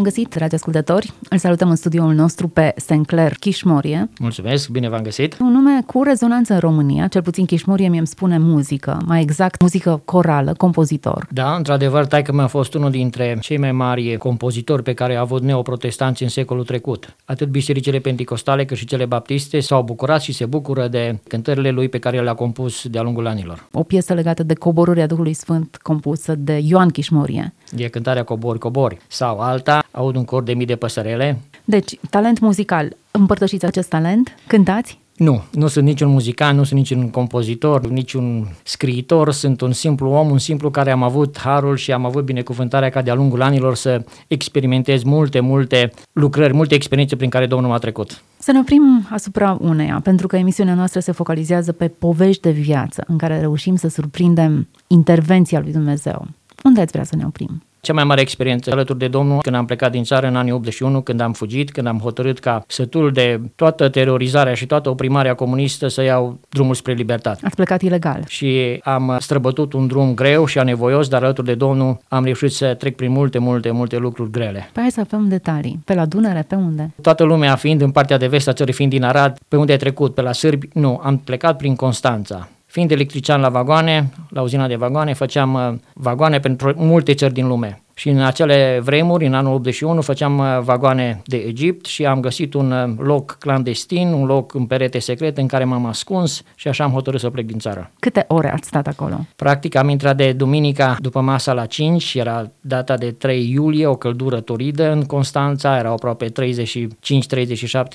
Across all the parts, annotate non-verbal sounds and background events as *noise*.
V-am găsit, dragi ascultători! Îl salutăm în studioul nostru pe Sinclair Chișmorie. Mulțumesc, bine v-am găsit! Un nume cu rezonanță în România, cel puțin Chișmorie mi-e spune muzică, mai exact muzică corală, compozitor. Da, într-adevăr, taică mi-a fost unul dintre cei mai mari compozitori pe care au avut neoprotestanți în secolul trecut. Atât bisericile penticostale cât și cele baptiste s-au bucurat și se bucură de cântările lui pe care le-a compus de-a lungul anilor. O piesă legată de coborârea Duhului Sfânt compusă de Ioan Chișmorie. E cântarea Cobori, Cobori. Sau alta, aud un cor de mii de păsărele. Deci, talent muzical. Împărtășiți acest talent? Cântați? Nu, nu sunt niciun muzicant, nu sunt niciun compozitor, niciun scriitor, sunt un simplu om, un simplu care am avut harul și am avut binecuvântarea ca de-a lungul anilor să experimentez multe, multe lucrări, multe experiențe prin care Domnul m-a trecut. Să ne oprim asupra uneia, pentru că emisiunea noastră se focalizează pe povești de viață, în care reușim să surprindem intervenția lui Dumnezeu. Unde ați vrea să ne oprim? Cea mai mare experiență alături de Domnul când am plecat din țară în anii 81, când am fugit, când am hotărât ca sătul de toată terorizarea și toată oprimarea comunistă să iau drumul spre libertate. Ați plecat ilegal. Și am străbătut un drum greu și anevoios, dar alături de Domnul am reușit să trec prin multe, multe, multe lucruri grele. Păi hai să avem detalii. Pe la Dunăre, pe unde? Toată lumea fiind în partea de vest a țării, fiind din Arad, pe unde ai trecut? Pe la Sârbi? Nu, am plecat prin Constanța. Fiind electrician la vagoane, la uzina de vagoane, făceam uh, vagoane pentru multe țări din lume. Și în acele vremuri, în anul 81, făceam uh, vagoane de Egipt și am găsit un uh, loc clandestin, un loc în perete secret în care m-am ascuns și așa am hotărât să plec din țară. Câte ore ați stat acolo? Practic am intrat de duminica după masa la 5, era data de 3 iulie, o căldură toridă în Constanța, era aproape 35-37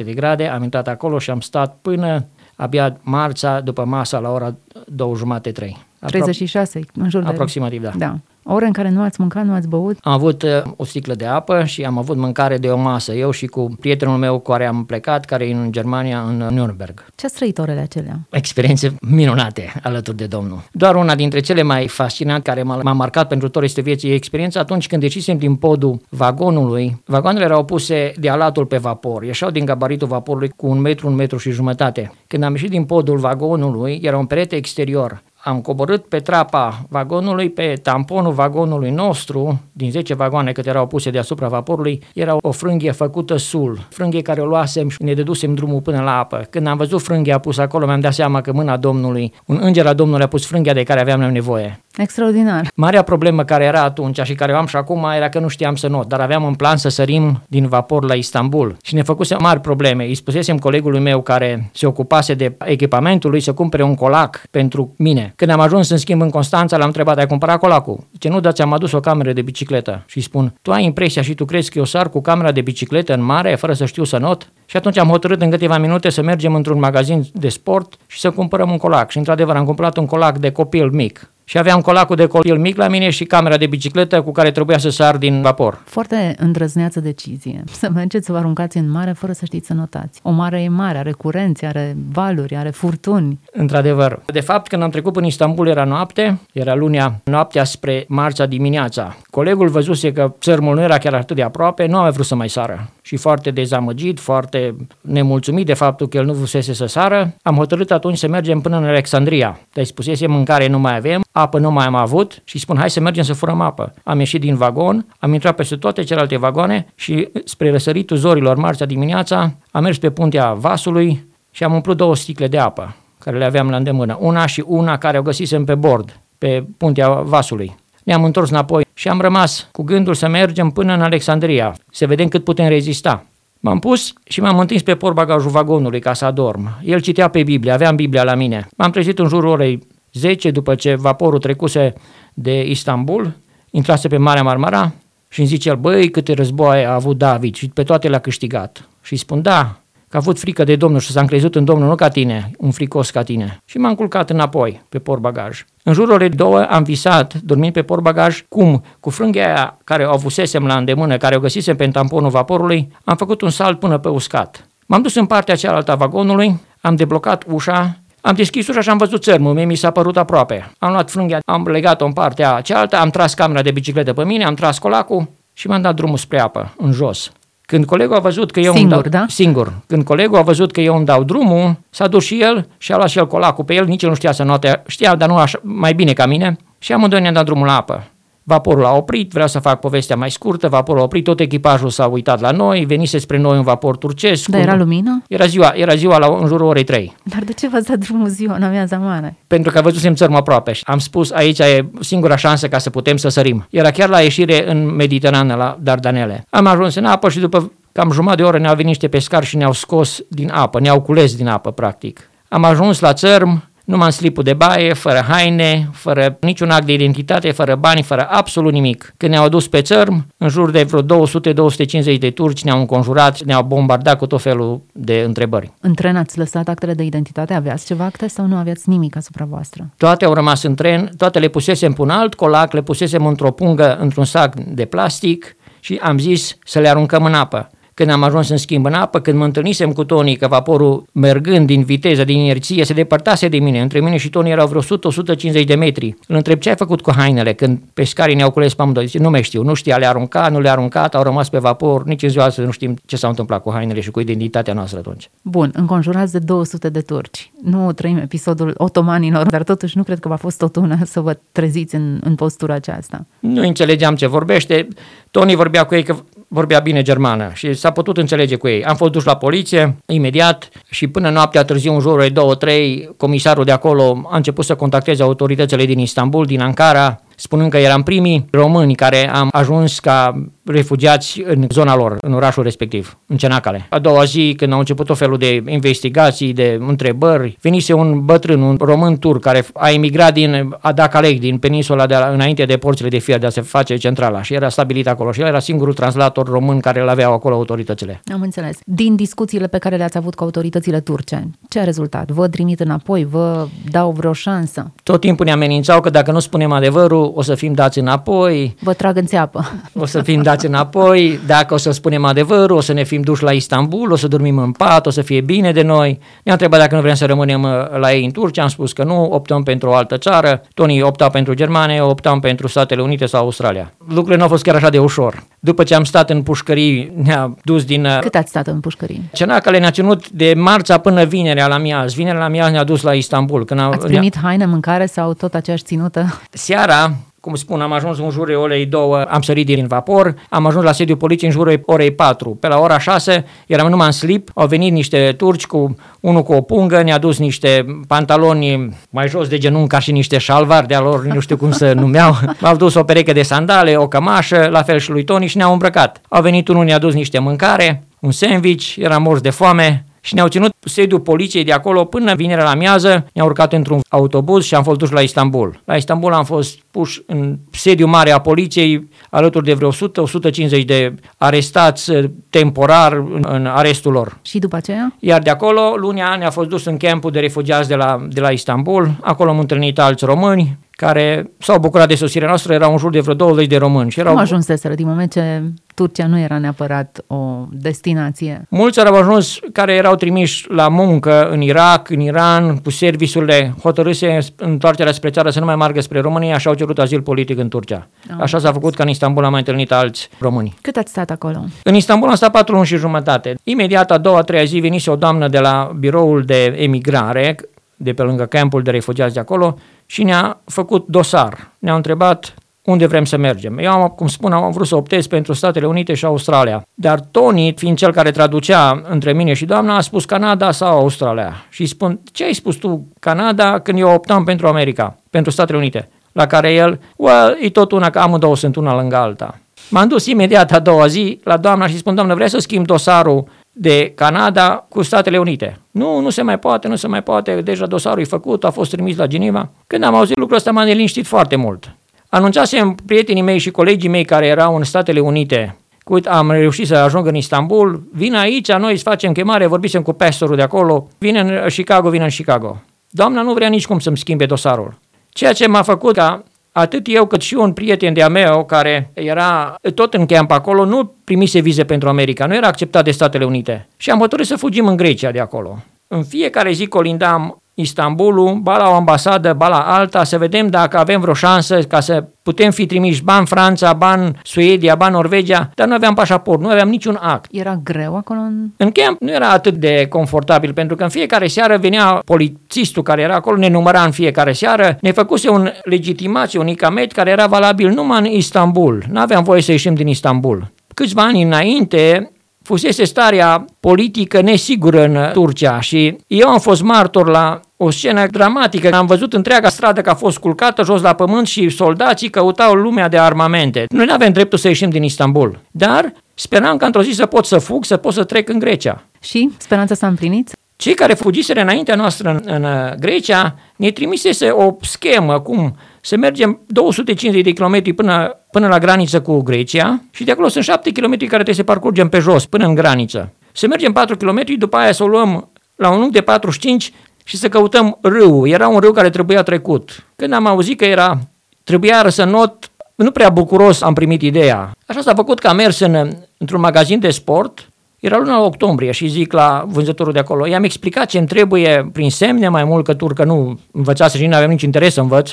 de grade, am intrat acolo și am stat până abia marța după masa la ora 2 jumate 3. 36, în jur de... Aproximativ, da. Da. Ore în care nu ați mâncat, nu ați băut? Am avut uh, o sticlă de apă și am avut mâncare de o masă, eu și cu prietenul meu cu care am plecat, care e în Germania, în Nürnberg. Ce ați trăit orele acelea? Experiențe minunate alături de Domnul. Doar una dintre cele mai fascinante care m-a, m-a marcat pentru tot restul vieții e experiența atunci când decisem din podul vagonului. Vagoanele erau puse de alatul pe vapor, ieșeau din gabaritul vaporului cu un metru, un metru și jumătate. Când am ieșit din podul vagonului, era un perete exterior am coborât pe trapa vagonului, pe tamponul vagonului nostru, din 10 vagoane câte erau puse deasupra vaporului, era o frânghie făcută sul, frânghie care o luasem și ne dedusem drumul până la apă. Când am văzut frânghia pusă acolo, mi-am dat seama că mâna Domnului, un înger al Domnului a pus frânghia de care aveam nevoie. Extraordinar. Marea problemă care era atunci și care o am și acum era că nu știam să not, dar aveam în plan să sărim din vapor la Istanbul și ne făcuse mari probleme. Îi spusesem colegului meu care se ocupase de echipamentul lui să cumpere un colac pentru mine. Când am ajuns în schimb în Constanța, l-am întrebat, ai cumpărat colacul? Ce nu, dar ți-am adus o cameră de bicicletă. Și spun, tu ai impresia și tu crezi că eu sar cu camera de bicicletă în mare, fără să știu să not? Și atunci am hotărât în câteva minute să mergem într-un magazin de sport și să cumpărăm un colac. Și într-adevăr am cumpărat un colac de copil mic. Și aveam colacul de copil mic la mine și camera de bicicletă cu care trebuia să sar din vapor. Foarte îndrăzneață decizie. Să mergeți să vă aruncați în mare fără să știți să notați. O mare e mare, are curenți, are valuri, are furtuni. Într-adevăr. De fapt, când am trecut până Istanbul era noapte, era lunea noaptea spre marța dimineața. Colegul văzuse că țărmul nu era chiar atât de aproape, nu a vrut să mai sară. Și foarte dezamăgit, foarte nemulțumit de faptul că el nu vusese să sară, am hotărât atunci să mergem până în Alexandria. Deci spusese mâncare nu mai avem, apă nu mai am avut și spun hai să mergem să furăm apă. Am ieșit din vagon, am intrat peste toate celelalte vagoane și spre răsăritul zorilor marțea dimineața am mers pe puntea vasului și am umplut două sticle de apă care le aveam la îndemână. Una și una care o găsisem pe bord, pe puntea vasului. Ne-am întors înapoi și am rămas cu gândul să mergem până în Alexandria, să vedem cât putem rezista. M-am pus și m-am întins pe portbagajul vagonului ca să adorm. El citea pe Biblie, aveam Biblia la mine. M-am trezit în jurul orei 10 după ce vaporul trecuse de Istanbul, intrase pe Marea Marmara și îmi zice el, băi, câte războaie a avut David și pe toate le-a câștigat. Și îi spun, da, că a avut frică de Domnul și s-a încrezut în Domnul, nu ca tine, un fricos ca tine. Și m-am culcat înapoi pe portbagaj. În jurul orei două am visat, dormind pe portbagaj, cum, cu frânghia aia care o avusesem la îndemână, care o găsisem pe tamponul vaporului, am făcut un salt până pe uscat. M-am dus în partea cealaltă a vagonului, am deblocat ușa, am deschis ușa și am văzut țărmul, mie mi s-a părut aproape. Am luat frânghia, am legat-o în partea cealaltă, am tras camera de bicicletă pe mine, am tras colacul și m-am dat drumul spre apă, în jos. Când colegul a văzut că eu Singur, îmi dau, da? Singur. Când colegul a văzut că eu îmi dau drumul, s-a dus și el și a luat și el colacul pe el, nici el nu știa să note, știa, dar nu așa, mai bine ca mine, și amândoi ne-am dat drumul la apă. Vaporul a oprit, vreau să fac povestea mai scurtă, vaporul a oprit, tot echipajul s-a uitat la noi, venise spre noi un vapor turcesc. Dar un- era lumină? Era ziua, era ziua la, în jurul orei 3, Dar de ce v-ați dat drumul ziua în amiaza mare? pentru că văzusem țărmul aproape și am spus aici e singura șansă ca să putem să sărim. Era chiar la ieșire în Mediterană, la Dardanele. Am ajuns în apă și după cam jumătate de oră ne-au venit niște pescari și ne-au scos din apă, ne-au cules din apă, practic. Am ajuns la țărm, numai în slipul de baie, fără haine, fără niciun act de identitate, fără bani, fără absolut nimic. Când ne-au adus pe țărm, în jur de vreo 200-250 de turci ne-au înconjurat, ne-au bombardat cu tot felul de întrebări. În tren ați lăsat actele de identitate? Aveați ceva acte sau nu aveați nimic asupra voastră? Toate au rămas în tren, toate le pusesem pe un alt colac, le pusesem într-o pungă, într-un sac de plastic și am zis să le aruncăm în apă. Când am ajuns în schimb în apă, când mă întâlnisem cu Tony, că vaporul mergând din viteză, din inerție, se depărtase de mine. Între mine și Tony erau vreo 100-150 de metri. Îl întreb ce ai făcut cu hainele când pescarii ne-au cules pe amândoi. Zice, nu mai știu, nu știa, le-a aruncat, nu le-a aruncat, au rămas pe vapor, nici în ziua asta nu știm ce s-a întâmplat cu hainele și cu identitatea noastră atunci. Bun, înconjurați de 200 de turci. Nu trăim episodul otomanilor, dar totuși nu cred că v-a fost tot una să vă treziți în, în postura aceasta. Nu înțelegeam ce vorbește. Tony vorbea cu ei că vorbea bine germană și s-a putut înțelege cu ei. Am fost duși la poliție imediat și până noaptea târziu, în jurul de 2-3, comisarul de acolo a început să contacteze autoritățile din Istanbul, din Ankara, spunând că eram primii români care am ajuns ca refugiați în zona lor, în orașul respectiv, în Cenacale. A doua zi, când au început o felul de investigații, de întrebări, venise un bătrân, un român turc, care a emigrat din Adakalek, din peninsula de la, înainte de porțile de fier, de a se face centrala și era stabilit acolo și el era singurul translator român care îl aveau acolo autoritățile. Am înțeles. Din discuțiile pe care le-ați avut cu autoritățile turce, ce a rezultat? Vă trimit înapoi? Vă dau vreo șansă? Tot timpul ne amenințau că dacă nu spunem adevărul, o să fim dați înapoi, Vă trag în țeapă? o să fim dați înapoi, dacă o să spunem adevărul, o să ne fim duși la Istanbul, o să dormim în pat, o să fie bine de noi. Ne-a întrebat dacă nu vrem să rămânem uh, la ei în Turcia, am spus că nu, optăm pentru o altă țară. Tony opta pentru Germania, eu optam pentru Statele Unite sau Australia. Lucrurile nu au fost chiar așa de ușor. După ce am stat în pușcării, ne-a dus din uh, Cât ați stat în pușcărie? Cenacale ne-a ținut de marța până vinerea la miaz. Vinerea la miaz ne-a dus la Istanbul. Când am, Ați primit haine, mâncare sau tot aceeași ținută? Seara, cum spun, am ajuns în jurul orei 2, am sărit din vapor, am ajuns la sediul poliției în jurul orei 4. Pe la ora 6 eram numai în slip, au venit niște turci cu unul cu o pungă, ne-a dus niște pantaloni mai jos de genunchi ca și niște șalvari de-a lor, nu știu cum să *laughs* numeau. M-au dus o pereche de sandale, o cămașă, la fel și lui Tony și ne-au îmbrăcat. Au venit unul, ne-a dus niște mâncare, un sandwich, eram morți de foame, și ne-au ținut sediul poliției de acolo până vinerea la miază, ne-au urcat într-un autobuz și am fost duși la Istanbul. La Istanbul am fost puși în sediu mare a poliției, alături de vreo 100-150 de arestați eh, temporar în, în arestul lor. Și după aceea? Iar de acolo, lunea ne-a fost dus în campul de refugiați de la, de la Istanbul. Acolo am întâlnit alți români care s-au bucurat de sosirea noastră, erau în jur de vreo 20 de români. Și erau Cum ajunseseră din moment ce Turcia nu era neapărat o destinație? Mulți au ajuns care erau trimiși la muncă în Irak, în Iran, cu serviciurile hotărâse întoarcerea spre țară să nu mai meargă spre România și au cerut azil politic în Turcia. Am Așa s-a făcut că în Istanbul am mai întâlnit alți români. Cât ați stat acolo? În Istanbul am stat patru luni și jumătate. Imediat a doua, a treia zi venise o doamnă de la biroul de emigrare, de pe lângă campul de refugiați de acolo, și ne-a făcut dosar. Ne-au întrebat unde vrem să mergem. Eu, am, cum spun, am vrut să optez pentru Statele Unite și Australia. Dar Tony, fiind cel care traducea între mine și doamna, a spus Canada sau Australia. Și îi spun, ce ai spus tu Canada când eu optam pentru America, pentru Statele Unite? La care el, well, e tot una, că amândouă sunt una lângă alta. M-am dus imediat a doua zi la doamna și spun, doamnă, vrei să schimb dosarul de Canada cu Statele Unite. Nu, nu se mai poate, nu se mai poate, deja dosarul e făcut, a fost trimis la Geneva. Când am auzit lucrul ăsta m-a neliniștit foarte mult. Anunțasem prietenii mei și colegii mei care erau în Statele Unite Uite, am reușit să ajung în Istanbul, vin aici, noi îți facem chemare, vorbisem cu pastorul de acolo, vine în Chicago, vine în Chicago. Doamna nu vrea nici cum să-mi schimbe dosarul. Ceea ce m-a făcut ca atât eu cât și un prieten de-a meu care era tot în camp acolo, nu primise vize pentru America, nu era acceptat de Statele Unite. Și am hotărât să fugim în Grecia de acolo. În fiecare zi colindam Istanbulul, ba la o ambasadă, ba la alta, să vedem dacă avem vreo șansă ca să putem fi trimiși bani Franța, bani Suedia, bani Norvegia, dar nu aveam pașaport, nu aveam niciun act. Era greu acolo? În... În camp nu era atât de confortabil, pentru că în fiecare seară venea polițistul care era acolo, ne număra în fiecare seară, ne făcuse un legitimație, un icamet care era valabil numai în Istanbul. Nu aveam voie să ieșim din Istanbul. Câțiva ani înainte, fusese starea politică nesigură în Turcia și eu am fost martor la o scenă dramatică. Am văzut întreaga stradă că a fost culcată jos la pământ și soldații căutau lumea de armamente. Noi nu avem dreptul să ieșim din Istanbul, dar speram că într-o zi să pot să fug, să pot să trec în Grecia. Și speranța s-a împlinit? Cei care fugiseră înaintea noastră în, în Grecia ne trimisese o schemă cum să mergem 250 de kilometri până, până la graniță cu Grecia și de acolo sunt 7 km care trebuie să parcurgem pe jos, până în graniță. Să mergem 4 km, după aia să o luăm la un unghi de 45 și să căutăm râu. Era un râu care trebuia trecut. Când am auzit că era, trebuia să not, nu prea bucuros am primit ideea. Așa s-a făcut că am mers în, într-un magazin de sport, era luna octombrie și zic la vânzătorul de acolo, i-am explicat ce îmi trebuie prin semne, mai mult că turcă nu învățase și nu aveam nici interes să învăț.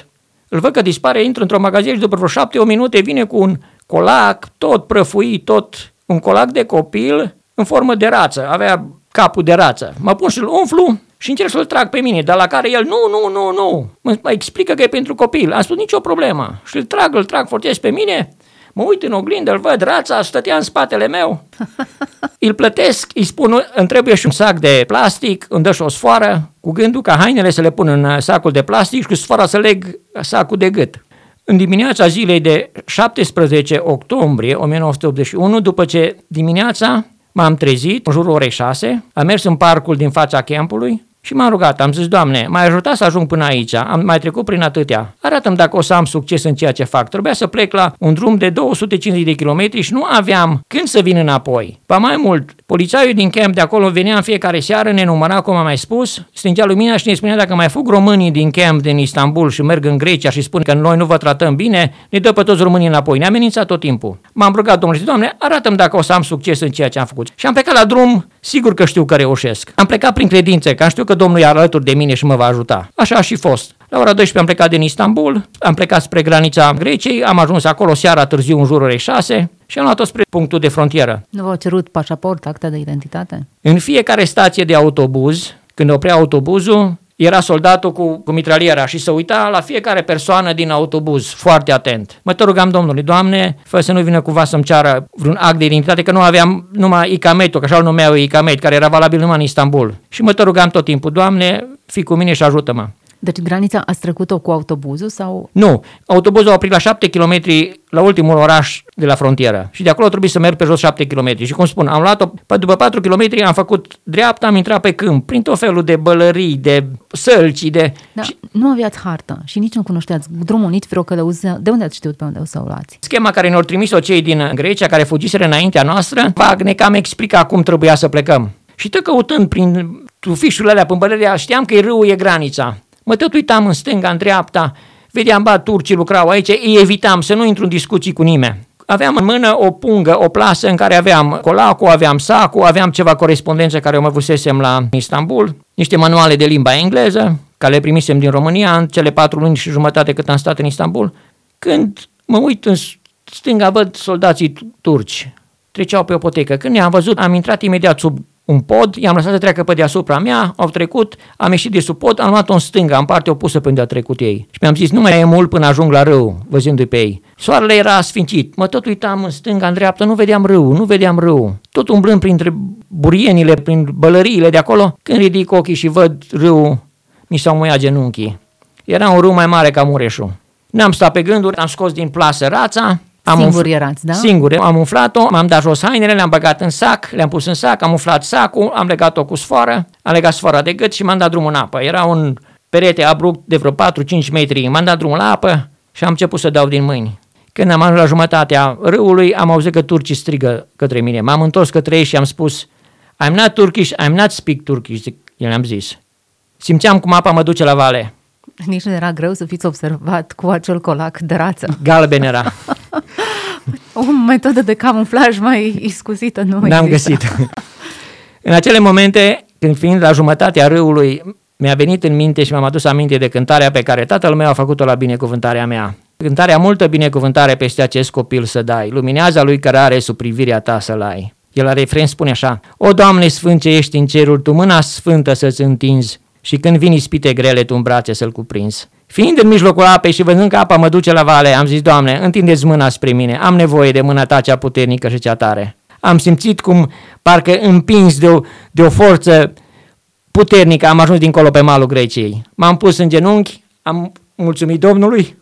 Îl văd că dispare, intră într-o magazin și după vreo șapte o minute vine cu un colac tot prăfuit, tot un colac de copil în formă de rață. Avea capul de rață. Mă pun și-l umflu și încerc să-l trag pe mine, dar la care el, nu, nu, nu, nu, mă, mă explică că e pentru copil. Am spus, nicio problemă. Și îl trag, îl trag, forțez pe mine, mă uit în oglindă, îl văd, rața stătea în spatele meu, *laughs* îl plătesc, îi spun, îmi trebuie și un sac de plastic, îmi dă și o sfoară, cu gândul ca hainele să le pun în sacul de plastic și cu sfoara să leg sacul de gât. În dimineața zilei de 17 octombrie 1981, după ce dimineața m-am trezit, în jurul orei 6, am mers în parcul din fața campului, și m-am rugat, am zis, Doamne, m-ai ajutat să ajung până aici, am mai trecut prin atâtea. Arată-mi dacă o să am succes în ceea ce fac. Trebuia să plec la un drum de 250 de kilometri și nu aveam când să vin înapoi. Pa mai mult, polițaiul din camp de acolo venea în fiecare seară, ne număra, cum am mai spus, stingea lumina și ne spunea dacă mai fug românii din camp din Istanbul și merg în Grecia și spun că noi nu vă tratăm bine, ne dă pe toți românii înapoi. Ne-a amenințat tot timpul. M-am rugat Domnul și Doamne, arată-mi dacă o să am succes în ceea ce am făcut. Și am plecat la drum, sigur că știu că reușesc. Am plecat prin credință, că știu că Domnul e alături de mine și mă va ajuta. Așa a și fost. La ora 12 am plecat din Istanbul, am plecat spre granița Greciei, am ajuns acolo seara târziu în jurul orei 6 și am luat-o spre punctul de frontieră. Nu v-au cerut pașaport, acte de identitate? În fiecare stație de autobuz, când oprea autobuzul, era soldatul cu, cu mitraliera și se uita la fiecare persoană din autobuz, foarte atent. Mă te rugam Domnului, Doamne, fă să nu vină cumva să-mi ceară vreun act de identitate, că nu aveam numai icametul, că așa îl numeau icamet, care era valabil numai în Istanbul. Și mă te rugam tot timpul, Doamne, fii cu mine și ajută-mă. Deci granița ați trecut-o cu autobuzul sau? Nu, autobuzul a oprit la 7 km la ultimul oraș de la frontieră și de acolo trebuie să merg pe jos 7 km. Și cum spun, am luat-o, după 4 km am făcut dreapta, am intrat pe câmp, prin tot felul de bălării, de sălci, de... Da, și... nu aveați hartă și nici nu cunoșteați drumul, nici vreo călăuză. De unde ați știut pe unde o să o luați? Schema care ne-au trimis-o cei din Grecia, care fugiseră înaintea noastră, Wagner cam explica cum trebuia să plecăm. Și tot căutând prin tufișurile alea, pâmbălăria, știam că râul e granița. Mă tot uitam în stânga, în dreapta, vedeam, ba, turcii lucrau aici, îi evitam să nu intru în discuții cu nimeni. Aveam în mână o pungă, o plasă în care aveam colacul, aveam sacul, aveam ceva corespondență care o mă vusesem la Istanbul, niște manuale de limba engleză, care le primisem din România în cele patru luni și jumătate cât am stat în Istanbul. Când mă uit în stânga, văd soldații turci, treceau pe o potecă. Când i-am văzut, am intrat imediat sub un pod, i-am lăsat să treacă pe deasupra mea, au trecut, am ieșit de sub pod, am luat-o în stânga, în partea opusă pe unde a trecut ei. Și mi-am zis, nu mai e mult până ajung la râu, văzându-i pe ei. Soarele era sfințit, mă tot uitam în stânga, în dreapta, nu vedeam râu, nu vedeam râu. Tot umblând printre burienile, prin bălăriile de acolo, când ridic ochii și văd râu, mi s-au muiat genunchii. Era un râu mai mare ca Mureșul. N-am stat pe gânduri, am scos din plasă rața, am Singur umfl- erați, da? Singur, am umflat-o, m-am dat jos hainele, le-am băgat în sac, le-am pus în sac, am umflat sacul, am legat-o cu sfoară, am legat sfoara de gât și m-am dat drumul în apă. Era un perete abrupt de vreo 4-5 metri, m-am dat drumul la apă și am început să dau din mâini. Când am ajuns la jumătatea râului, am auzit că turcii strigă către mine. M-am întors către ei și am spus, I'm not Turkish, I'm not speak Turkish, le-am zis. Simțeam cum apa mă duce la vale. *laughs* Nici nu era greu să fiți observat cu acel colac de rață. Galben era. *laughs* O metodă de camuflaj mai iscusită nu N-am există. găsit. în acele momente, când fiind la jumătatea râului, mi-a venit în minte și mi-am adus aminte de cântarea pe care tatăl meu a făcut-o la binecuvântarea mea. Cântarea multă binecuvântare peste acest copil să dai, luminează lui care are sub privirea ta să-l ai. El la refren spune așa, O, Doamne Sfânt ce ești în cerul, Tu mâna sfântă să-ți întinzi și când vin ispite grele, Tu în brațe să-l cuprinzi. Fiind în mijlocul apei și văzând că apa mă duce la vale, am zis, Doamne, întindeți mâna spre mine, am nevoie de mâna Ta cea puternică și cea tare. Am simțit cum parcă împins de o, de o forță puternică am ajuns dincolo pe malul Greciei. M-am pus în genunchi, am mulțumit Domnului,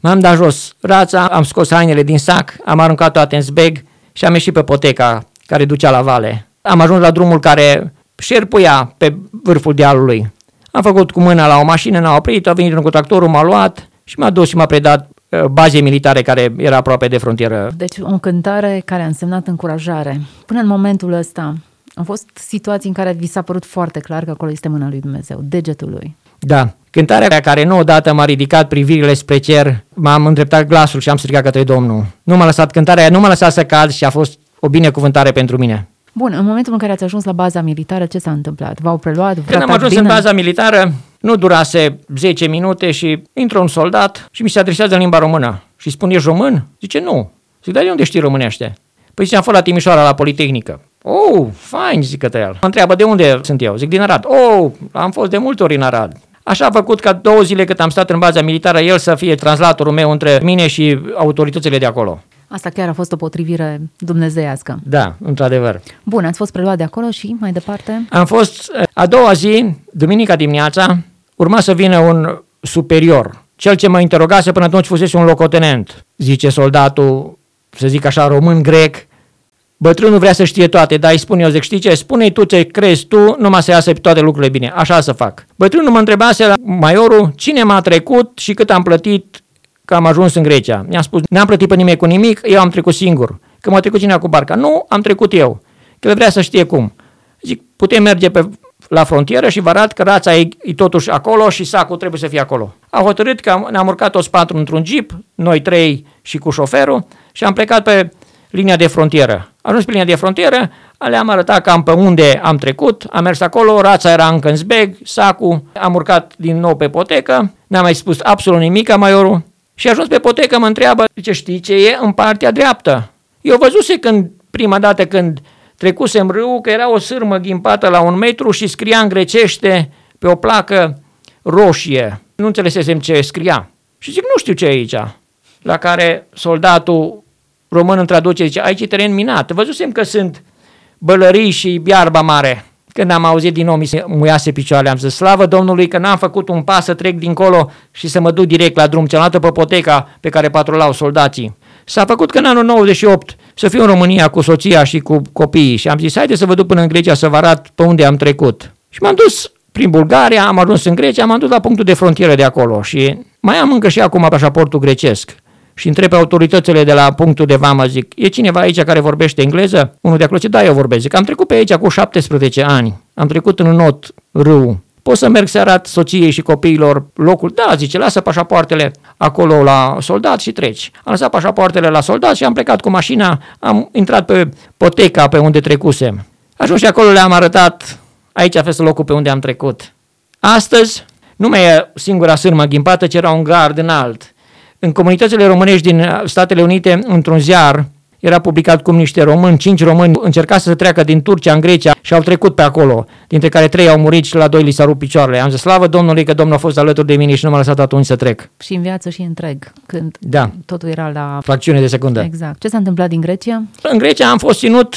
m-am dat jos rața, am scos hainele din sac, am aruncat toate în zbeg și am ieșit pe poteca care ducea la vale. Am ajuns la drumul care șerpuia pe vârful dealului. Am făcut cu mâna la o mașină, n-a oprit, a venit un cu tractorul, m-a luat și m-a dus și m-a predat uh, bazei militare care era aproape de frontieră. Deci o cântare care a însemnat încurajare. Până în momentul ăsta, au fost situații în care vi s-a părut foarte clar că acolo este mâna lui Dumnezeu, degetul lui. Da, cântarea care nu odată m-a ridicat privirile spre cer, m-am îndreptat glasul și am strigat către Domnul. Nu m-a lăsat cântarea, aia, nu m-a lăsat să cad și a fost o binecuvântare pentru mine. Bun, în momentul în care ați ajuns la baza militară, ce s-a întâmplat? V-au preluat? v-au Când am tratat ajuns bine? în baza militară, nu durase 10 minute și intră un soldat și mi se adresează în limba română. Și spune, ești român? Zice, nu. Zic, dar de unde știi românește? Păi zice, am fost la Timișoara, la Politehnică. Oh, fain, zic către el. Mă întreabă, de unde sunt eu? Zic, din Arad. Oh, am fost de multe ori în Arad. Așa a făcut ca două zile cât am stat în baza militară, el să fie translatorul meu între mine și autoritățile de acolo. Asta chiar a fost o potrivire dumnezeiască. Da, într-adevăr. Bun, ați fost preluat de acolo și mai departe? Am fost eh, a doua zi, duminica dimineața, urma să vină un superior. Cel ce mă interogase până atunci fusese un locotenent, zice soldatul, să zic așa, român-grec. Bătrânul vrea să știe toate, dar îi spune eu, zic, știi ce, spune tu ce crezi tu, numai să iasă toate lucrurile bine, așa să fac. Bătrânul mă întrebase la maiorul cine m-a trecut și cât am plătit că am ajuns în Grecia. Mi-a spus, n-am plătit pe nimeni cu nimic, eu am trecut singur. Că m-a trecut cineva cu barca. Nu, am trecut eu. Că el vrea să știe cum. Zic, putem merge pe, la frontieră și vă arăt că rața e, e totuși acolo și sacul trebuie să fie acolo. A hotărât că am, ne-am urcat toți patru într-un jeep, noi trei și cu șoferul și am plecat pe linia de frontieră. Ajuns pe linia de frontieră, le-am arătat cam pe unde am trecut, am mers acolo, rața era încă în zbeg, sacul, am urcat din nou pe potecă, n-am mai spus absolut nimic a maiorul și ajuns pe potecă mă întreabă, zice, știi ce e în partea dreaptă? Eu văzuse când, prima dată când trecusem râul, că era o sârmă ghimpată la un metru și scria în grecește pe o placă roșie. Nu înțelesesem ce scria. Și zic, nu știu ce e aici. La care soldatul român în traducere zice, aici e teren minat. Văzusem că sunt bălării și iarba mare. Când am auzit din nou, mi se muiase picioarele, am zis, slavă Domnului că n-am făcut un pas să trec dincolo și să mă duc direct la drum, cealaltă pe poteca pe care patrulau soldații. S-a făcut că în anul 98 să fiu în România cu soția și cu copiii și am zis, haide să vă duc până în Grecia să vă arăt pe unde am trecut. Și m-am dus prin Bulgaria, am ajuns în Grecia, m-am dus la punctul de frontieră de acolo și mai am încă și acum pașaportul grecesc și întreb pe autoritățile de la punctul de vamă, zic, e cineva aici care vorbește engleză? Unul de acolo zice, da, eu vorbesc. Zic, am trecut pe aici cu 17 ani, am trecut în un not râu. Pot să merg să arăt soției și copiilor locul? Da, zice, lasă pașapoartele acolo la soldat și treci. Am lăsat pașapoartele la soldat și am plecat cu mașina, am intrat pe poteca pe unde trecusem. Ajuns și acolo le-am arătat, aici a fost locul pe unde am trecut. Astăzi, nu mai e singura sârmă ghimpată, ci era un gard înalt. În comunitățile românești din Statele Unite, într-un ziar, era publicat cum niște români, cinci români, încercase să treacă din Turcia în Grecia și au trecut pe acolo, dintre care trei au murit și la doi li s-au rupt picioarele. Am zis, slavă Domnului că Domnul a fost alături de mine și nu m-a lăsat atunci să trec. Și în viață și întreg, când Da, totul era la... fracțiune de secundă. Exact. Ce s-a întâmplat din Grecia? În Grecia am fost ținut,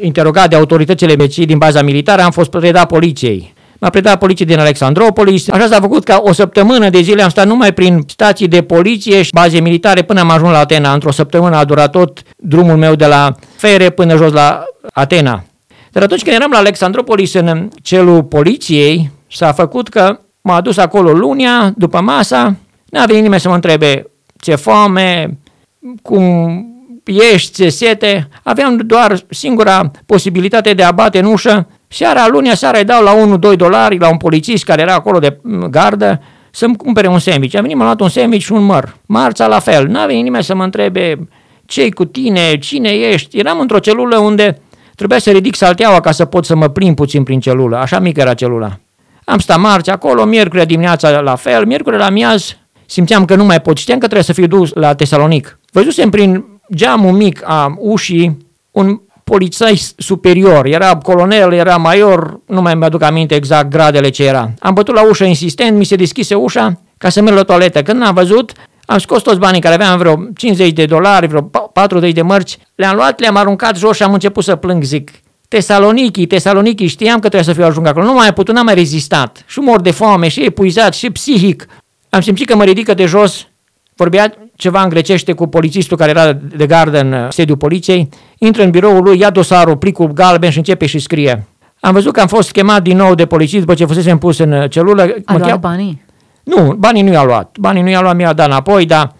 interogat de autoritățile vecii din baza militară, am fost predat poliției. M-a predat poliție din Alexandropolis. Așa s-a făcut ca o săptămână de zile am stat numai prin stații de poliție și baze militare până am ajuns la Atena. Într-o săptămână a durat tot drumul meu de la Fere până jos la Atena. Dar atunci când eram la Alexandropolis în celul poliției, s-a făcut că m-a adus acolo lunia, după masa, n-a venit nimeni să mă întrebe ce foame, cum ești, ce sete. Aveam doar singura posibilitate de a bate în ușă. Seara, lunea seara îi dau la 1-2 dolari la un polițist care era acolo de gardă să-mi cumpere un sandwich. Am venit, m-am luat un sandwich și un măr. Marța la fel. N-a venit nimeni să mă întrebe ce cu tine, cine ești. Eram într-o celulă unde trebuia să ridic salteaua ca să pot să mă plimb puțin prin celulă. Așa mică era celula. Am stat marți acolo, miercuri dimineața la fel, miercuri la miaz simțeam că nu mai pot. Știam că trebuie să fiu dus la Tesalonic. Văzusem prin geamul mic a ușii un polițai superior, era colonel, era major, nu mai mi-aduc aminte exact gradele ce era. Am bătut la ușă insistent, mi se deschise ușa ca să merg la toaletă. Când am văzut, am scos toți banii care aveam, vreo 50 de dolari, vreo 40 de mărci, le-am luat, le-am aruncat jos și am început să plâng, zic. Tesaloniki, Tesaloniki, știam că trebuie să fiu ajung acolo, nu mai putut, n-am mai rezistat. Și mor de foame, și epuizat, și psihic. Am simțit că mă ridică de jos, vorbea ceva în grecește cu polițistul care era de gardă în uh, sediul poliției, intră în biroul lui, ia dosarul, plicul galben și începe și scrie. Am văzut că am fost chemat din nou de polițist după ce fusesem pus în uh, celulă. A luat chea... banii? Nu, banii nu i-a luat. Banii nu i-a luat, mi-a dat înapoi, dar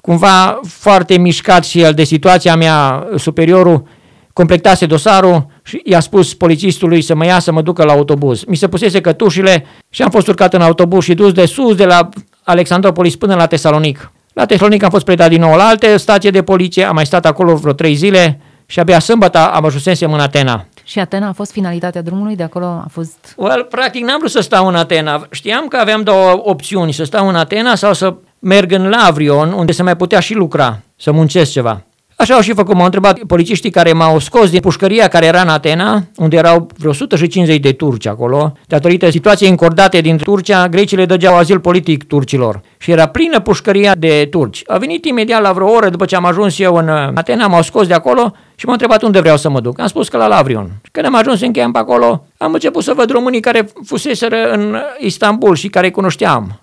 cumva foarte mișcat și el de situația mea, superiorul, completase dosarul și i-a spus polițistului să mă ia să mă ducă la autobuz. Mi se pusese cătușile și am fost urcat în autobuz și dus de sus de la Alexandropolis până la Tesalonic. La Tesalonic am fost predat din nou la alte stație de poliție, am mai stat acolo vreo trei zile și abia sâmbătă am ajunsesem în Atena. Și Atena a fost finalitatea drumului? De acolo a fost... Well, practic n-am vrut să stau în Atena. Știam că aveam două opțiuni, să stau în Atena sau să merg în Lavrion, unde se mai putea și lucra, să muncesc ceva. Așa au și făcut, m-au întrebat polițiștii care m-au scos din pușcăria care era în Atena, unde erau vreo 150 de turci acolo. Datorită situației încordate din Turcia, grecii le dăgeau azil politic turcilor și era plină pușcăria de turci. A venit imediat la vreo oră după ce am ajuns eu în Atena, m-au scos de acolo și m-au întrebat unde vreau să mă duc. Am spus că la Lavrion. Când am ajuns în camp acolo, am început să văd românii care fuseseră în Istanbul și care îi cunoșteam.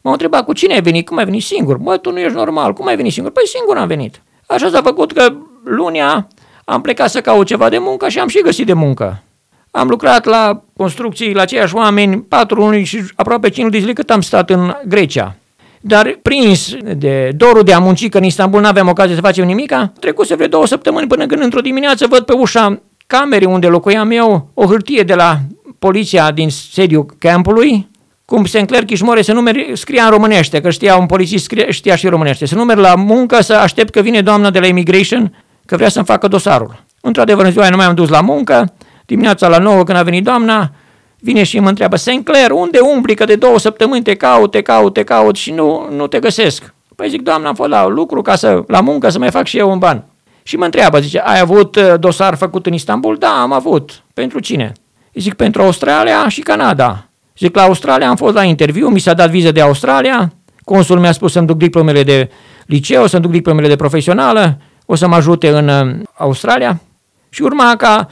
M-au întrebat cu cine ai venit, cum ai venit singur? Bă, tu nu ești normal, cum ai venit singur? Păi singur am venit. Așa s-a făcut că lunia am plecat să caut ceva de muncă și am și găsit de muncă. Am lucrat la construcții la aceiași oameni patru luni și aproape cinci de zile cât am stat în Grecia. Dar prins de dorul de a munci, că în Istanbul nu aveam ocazie să facem nimica, trecuse vreo două săptămâni până când într-o dimineață văd pe ușa camerei unde locuiam eu o hârtie de la poliția din sediul campului cum se înclerc Chișmore să numeri, scria în românește, că știa un polițist, scria, știa și românește, să numeri la muncă, să aștept că vine doamna de la immigration, că vrea să-mi facă dosarul. Într-adevăr, în ziua nu mai am dus la muncă, dimineața la 9 când a venit doamna, vine și mă întreabă, Sinclair, unde umbli, că de două săptămâni te caut, te caut, te caut și nu, nu te găsesc. Păi zic, doamna, am fost la lucru ca să, la muncă să mai fac și eu un ban. Și mă întreabă, zice, ai avut uh, dosar făcut în Istanbul? Da, am avut. Pentru cine? Zic, pentru Australia și Canada. Zic, la Australia am fost la interviu, mi s-a dat viză de Australia, consul mi-a spus să-mi duc diplomele de liceu, să-mi duc diplomele de profesională, o să mă ajute în uh, Australia. Și urma ca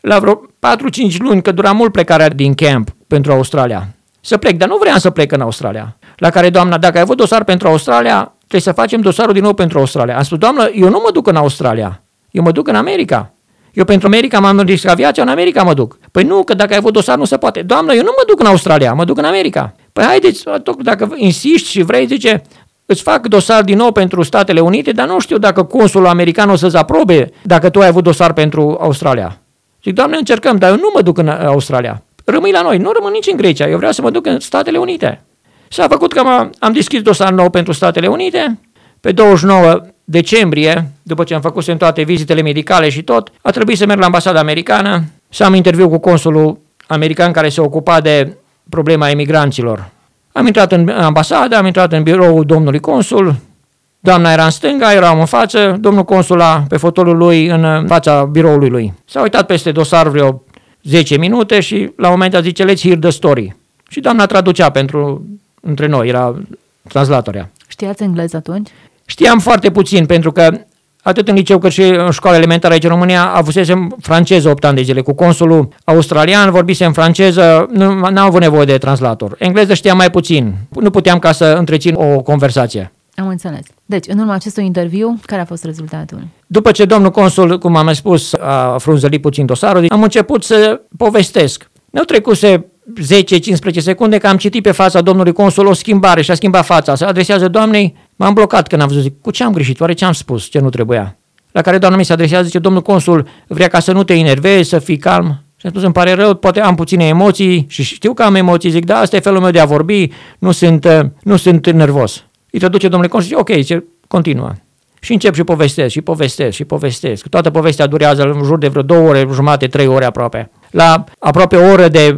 la vreo 4-5 luni, că dura mult plecarea din camp pentru Australia, să plec, dar nu vreau să plec în Australia. La care doamna, dacă ai avut dosar pentru Australia, trebuie să facem dosarul din nou pentru Australia. Am spus, doamnă, eu nu mă duc în Australia, eu mă duc în America. Eu pentru America m-am riscat aviația, în America mă duc. Păi nu, că dacă ai avut dosar nu se poate. Doamnă, eu nu mă duc în Australia, mă duc în America. Păi haideți, dacă insisti și vrei, zice, îți fac dosar din nou pentru Statele Unite, dar nu știu dacă consulul american o să-ți aprobe dacă tu ai avut dosar pentru Australia. Zic, doamne, încercăm, dar eu nu mă duc în Australia. Rămâi la noi, nu rămân nici în Grecia, eu vreau să mă duc în Statele Unite. S-a făcut că am deschis dosar nou pentru Statele Unite, pe 29 decembrie, după ce am făcut în toate vizitele medicale și tot, a trebuit să merg la ambasada americană, să am interviu cu consulul american care se ocupa de problema emigranților. Am intrat în ambasadă, am intrat în biroul domnului consul, doamna era în stânga, eram în față, domnul consul a pe fotolul lui în fața biroului lui. S-a uitat peste dosar vreo 10 minute și la un moment dat zice, let's hear the story. Și doamna traducea pentru, între noi, era translatoria. Știați engleză atunci? Știam foarte puțin, pentru că atât în liceu cât și în școala elementară aici în România, avusesem franceză 8 ani de zile. Cu consulul australian vorbisem franceză, nu am avut nevoie de translator. Engleză știam mai puțin. Nu puteam ca să întrețin o conversație. Am înțeles. Deci, în urma acestui interviu, care a fost rezultatul? După ce domnul consul, cum am spus, a frunzălit puțin dosarul, am început să povestesc. Nu trecuse 10-15 secunde că am citit pe fața domnului consul o schimbare și a schimbat fața. Se adresează doamnei, m-am blocat când am văzut, zic, cu ce am greșit, oare ce am spus, ce nu trebuia? La care doamna mi se adresează, zice, domnul consul vrea ca să nu te enervezi, să fii calm. Și am spus, îmi pare rău, poate am puține emoții și știu că am emoții, zic, da, asta e felul meu de a vorbi, nu sunt, uh, nu sunt nervos. Îi traduce domnule Consul și ok, zice, continuă. Și încep și povestesc, și povestesc, și povestesc. Toată povestea durează în jur de vreo două ore, jumate, trei ore aproape. La aproape o oră de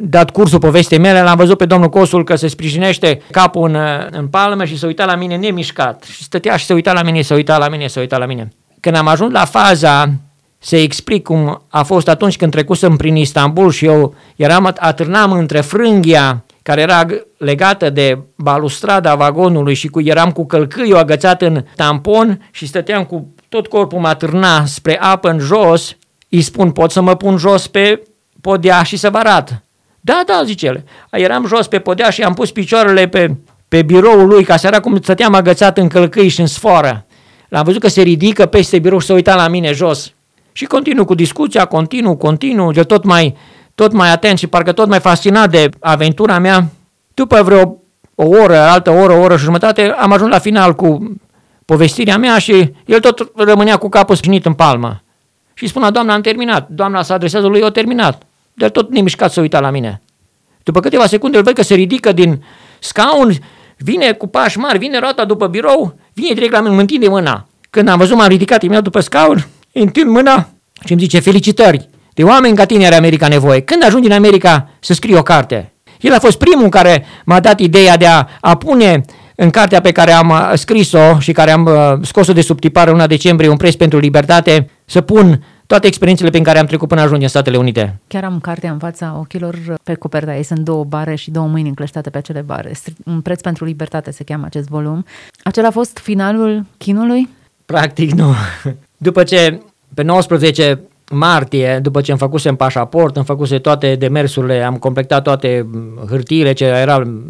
dat cursul povestei mele, l-am văzut pe domnul Cosul că se sprijinește capul în, în palmă și se uita la mine nemișcat. Și stătea și se uita la mine, se uita la mine, se uita la mine. Când am ajuns la faza să explic cum a fost atunci când trecusem prin Istanbul și eu eram, atârnam între frânghia care era legată de balustrada vagonului și cu, eram cu călcâiul agățat în tampon și stăteam cu tot corpul mă atârna spre apă în jos, îi spun, pot să mă pun jos pe podea și să vă arăt. Da, da, zice el. Eram jos pe podea și am pus picioarele pe, pe biroul lui, ca să arăt cum stăteam agățat în călcâi și în sforă. L-am văzut că se ridică peste birou și se uita la mine jos. Și continuu cu discuția, continuu, continuu, de tot mai, tot mai atent și parcă tot mai fascinat de aventura mea. După vreo o oră, altă oră, o oră și jumătate, am ajuns la final cu povestirea mea și el tot rămânea cu capul sprijinit în palmă. Și spunea, doamna, am terminat. Doamna se adresează lui, eu terminat. Dar tot nemișcat să uita la mine. După câteva secunde îl văd că se ridică din scaun, vine cu pași mari, vine roata după birou, vine direct la mine, îmi întinde mâna. Când am văzut, m-am ridicat imediat după scaun, întind mâna și îmi zice, felicitări, de oameni ca tine are America nevoie. Când ajungi în America să scrii o carte? El a fost primul care m-a dat ideea de a, a pune în cartea pe care am uh, scris-o și care am uh, scos-o de sub tipar în luna decembrie, un preț pentru libertate, să pun toate experiențele prin care am trecut până ajung în Statele Unite. Chiar am cartea în fața ochilor pe coperta ei. Sunt două bare și două mâini încleștate pe acele bare. Un preț pentru libertate se cheamă acest volum. Acela a fost finalul chinului? Practic nu. După ce pe 19 martie, după ce am făcusem pașaport, am făcuse toate demersurile, am completat toate hârtiile ce erau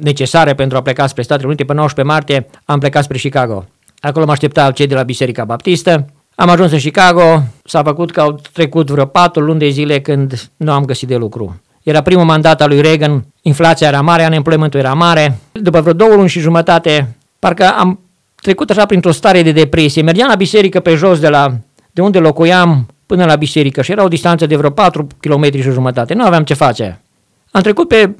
necesare pentru a pleca spre Statele Unite, pe 19 martie am plecat spre Chicago. Acolo mă aștepta cei de la Biserica Baptistă. Am ajuns în Chicago, s-a făcut că au trecut vreo patru luni de zile când nu am găsit de lucru. Era primul mandat al lui Reagan, inflația era mare, unemployment era mare. După vreo două luni și jumătate, parcă am trecut așa printr-o stare de depresie. Mergeam la biserică pe jos de, la, de unde locuiam până la biserică și era o distanță de vreo 4 km și jumătate. Nu aveam ce face. Am trecut pe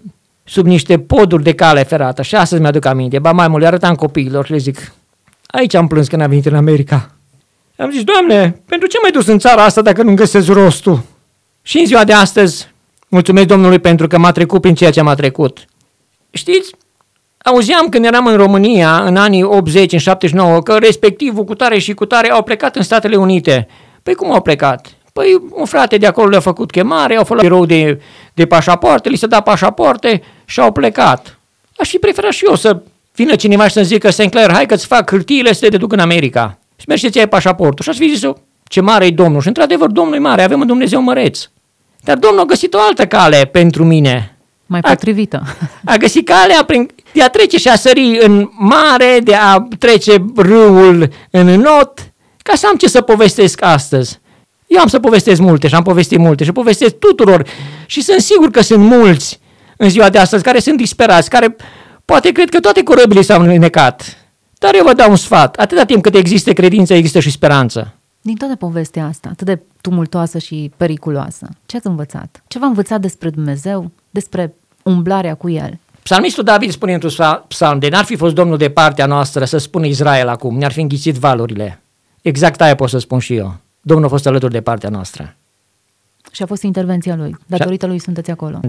sub niște poduri de cale ferată și astăzi mi-aduc aminte. Ba mai mult le arătam copiilor și le zic, aici am plâns când am venit în America. Am zis, Doamne, pentru ce mai dus în țara asta dacă nu găsesc rostul? Și în ziua de astăzi, mulțumesc Domnului pentru că m-a trecut prin ceea ce m-a trecut. Știți, auzeam când eram în România, în anii 80, în 79, că respectivul cu tare și cu tare au plecat în Statele Unite. Păi cum au plecat? Păi un frate de acolo le-a făcut chemare, au făcut birou de, de pașapoarte, li se da pașapoarte și au plecat. Aș fi preferat și eu să vină cineva și să-mi zică, St. Clair, hai că-ți fac hârtiile să te duc în America. Și mergi să-ți ai pașaportul. Și aș fi zis eu, ce mare e Domnul. Și într-adevăr, Domnul e mare, avem un Dumnezeu măreț. Dar Domnul a găsit o altă cale pentru mine. Mai potrivită. A, a găsit calea prin, de a trece și a sări în mare, de a trece râul în not, ca să am ce să povestesc astăzi. Eu am să povestesc multe și am povestit multe și povestesc tuturor și sunt sigur că sunt mulți în ziua de astăzi care sunt disperați, care poate cred că toate corăbile s-au înnecat. Dar eu vă dau un sfat. Atâta timp cât există credință, există și speranță. Din toată povestea asta, atât de tumultoasă și periculoasă, ce ați învățat? Ce v-a învățat despre Dumnezeu, despre umblarea cu El? Psalmistul David spune într-un psalm, de n-ar fi fost Domnul de partea noastră să spună Israel acum, ne-ar fi înghițit valurile. Exact aia pot să spun și eu. Domnul a fost alături de partea noastră. Și a fost intervenția lui. Datorită lui sunteți acolo. 100%.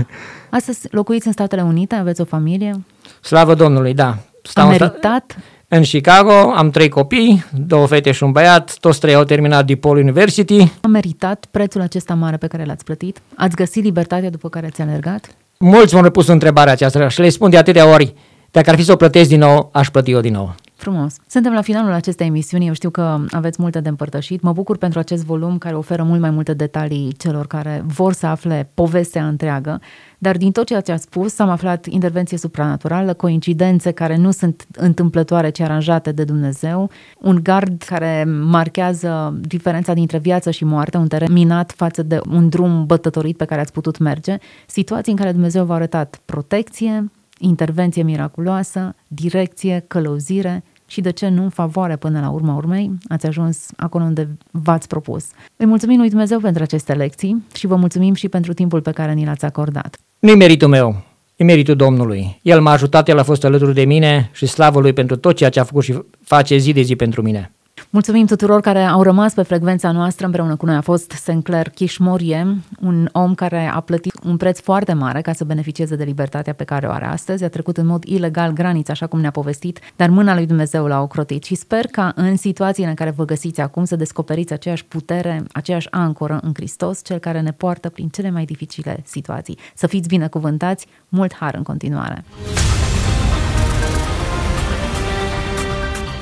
*laughs* Astăzi locuiți în Statele Unite, aveți o familie? Slavă Domnului, da. Stau a meritat? În Chicago am trei copii, două fete și un băiat, toți trei au terminat DePaul University. A meritat prețul acesta mare pe care l-ați plătit? Ați găsit libertatea după care ați alergat? Mulți m-au răpus întrebarea aceasta și le spun de atâtea ori, dacă ar fi să o plătesc din nou, aș plăti eu din nou. Frumos. Suntem la finalul acestei emisiuni. Eu știu că aveți multe de împărtășit. Mă bucur pentru acest volum care oferă mult mai multe detalii celor care vor să afle povestea întreagă. Dar din tot ceea ce a spus, am aflat intervenție supranaturală, coincidențe care nu sunt întâmplătoare, ci aranjate de Dumnezeu, un gard care marchează diferența dintre viață și moarte, un teren minat față de un drum bătătorit pe care ați putut merge, situații în care Dumnezeu v-a arătat protecție, intervenție miraculoasă, direcție, călăuzire, și de ce nu în favoare până la urma urmei ați ajuns acolo unde v-ați propus. Îi mulțumim lui Dumnezeu pentru aceste lecții și vă mulțumim și pentru timpul pe care ni l-ați acordat. Nu-i meritul meu, e meritul Domnului. El m-a ajutat, El a fost alături de mine și slavă Lui pentru tot ceea ce a făcut și face zi de zi pentru mine. Mulțumim tuturor care au rămas pe frecvența noastră. Împreună cu noi a fost Sinclair Kishmorie, un om care a plătit un preț foarte mare ca să beneficieze de libertatea pe care o are astăzi. A trecut în mod ilegal granița, așa cum ne-a povestit, dar mâna lui Dumnezeu l-a ocrotit și sper ca în situațiile în care vă găsiți acum să descoperiți aceeași putere, aceeași ancoră în Hristos, cel care ne poartă prin cele mai dificile situații. Să fiți binecuvântați, mult har în continuare!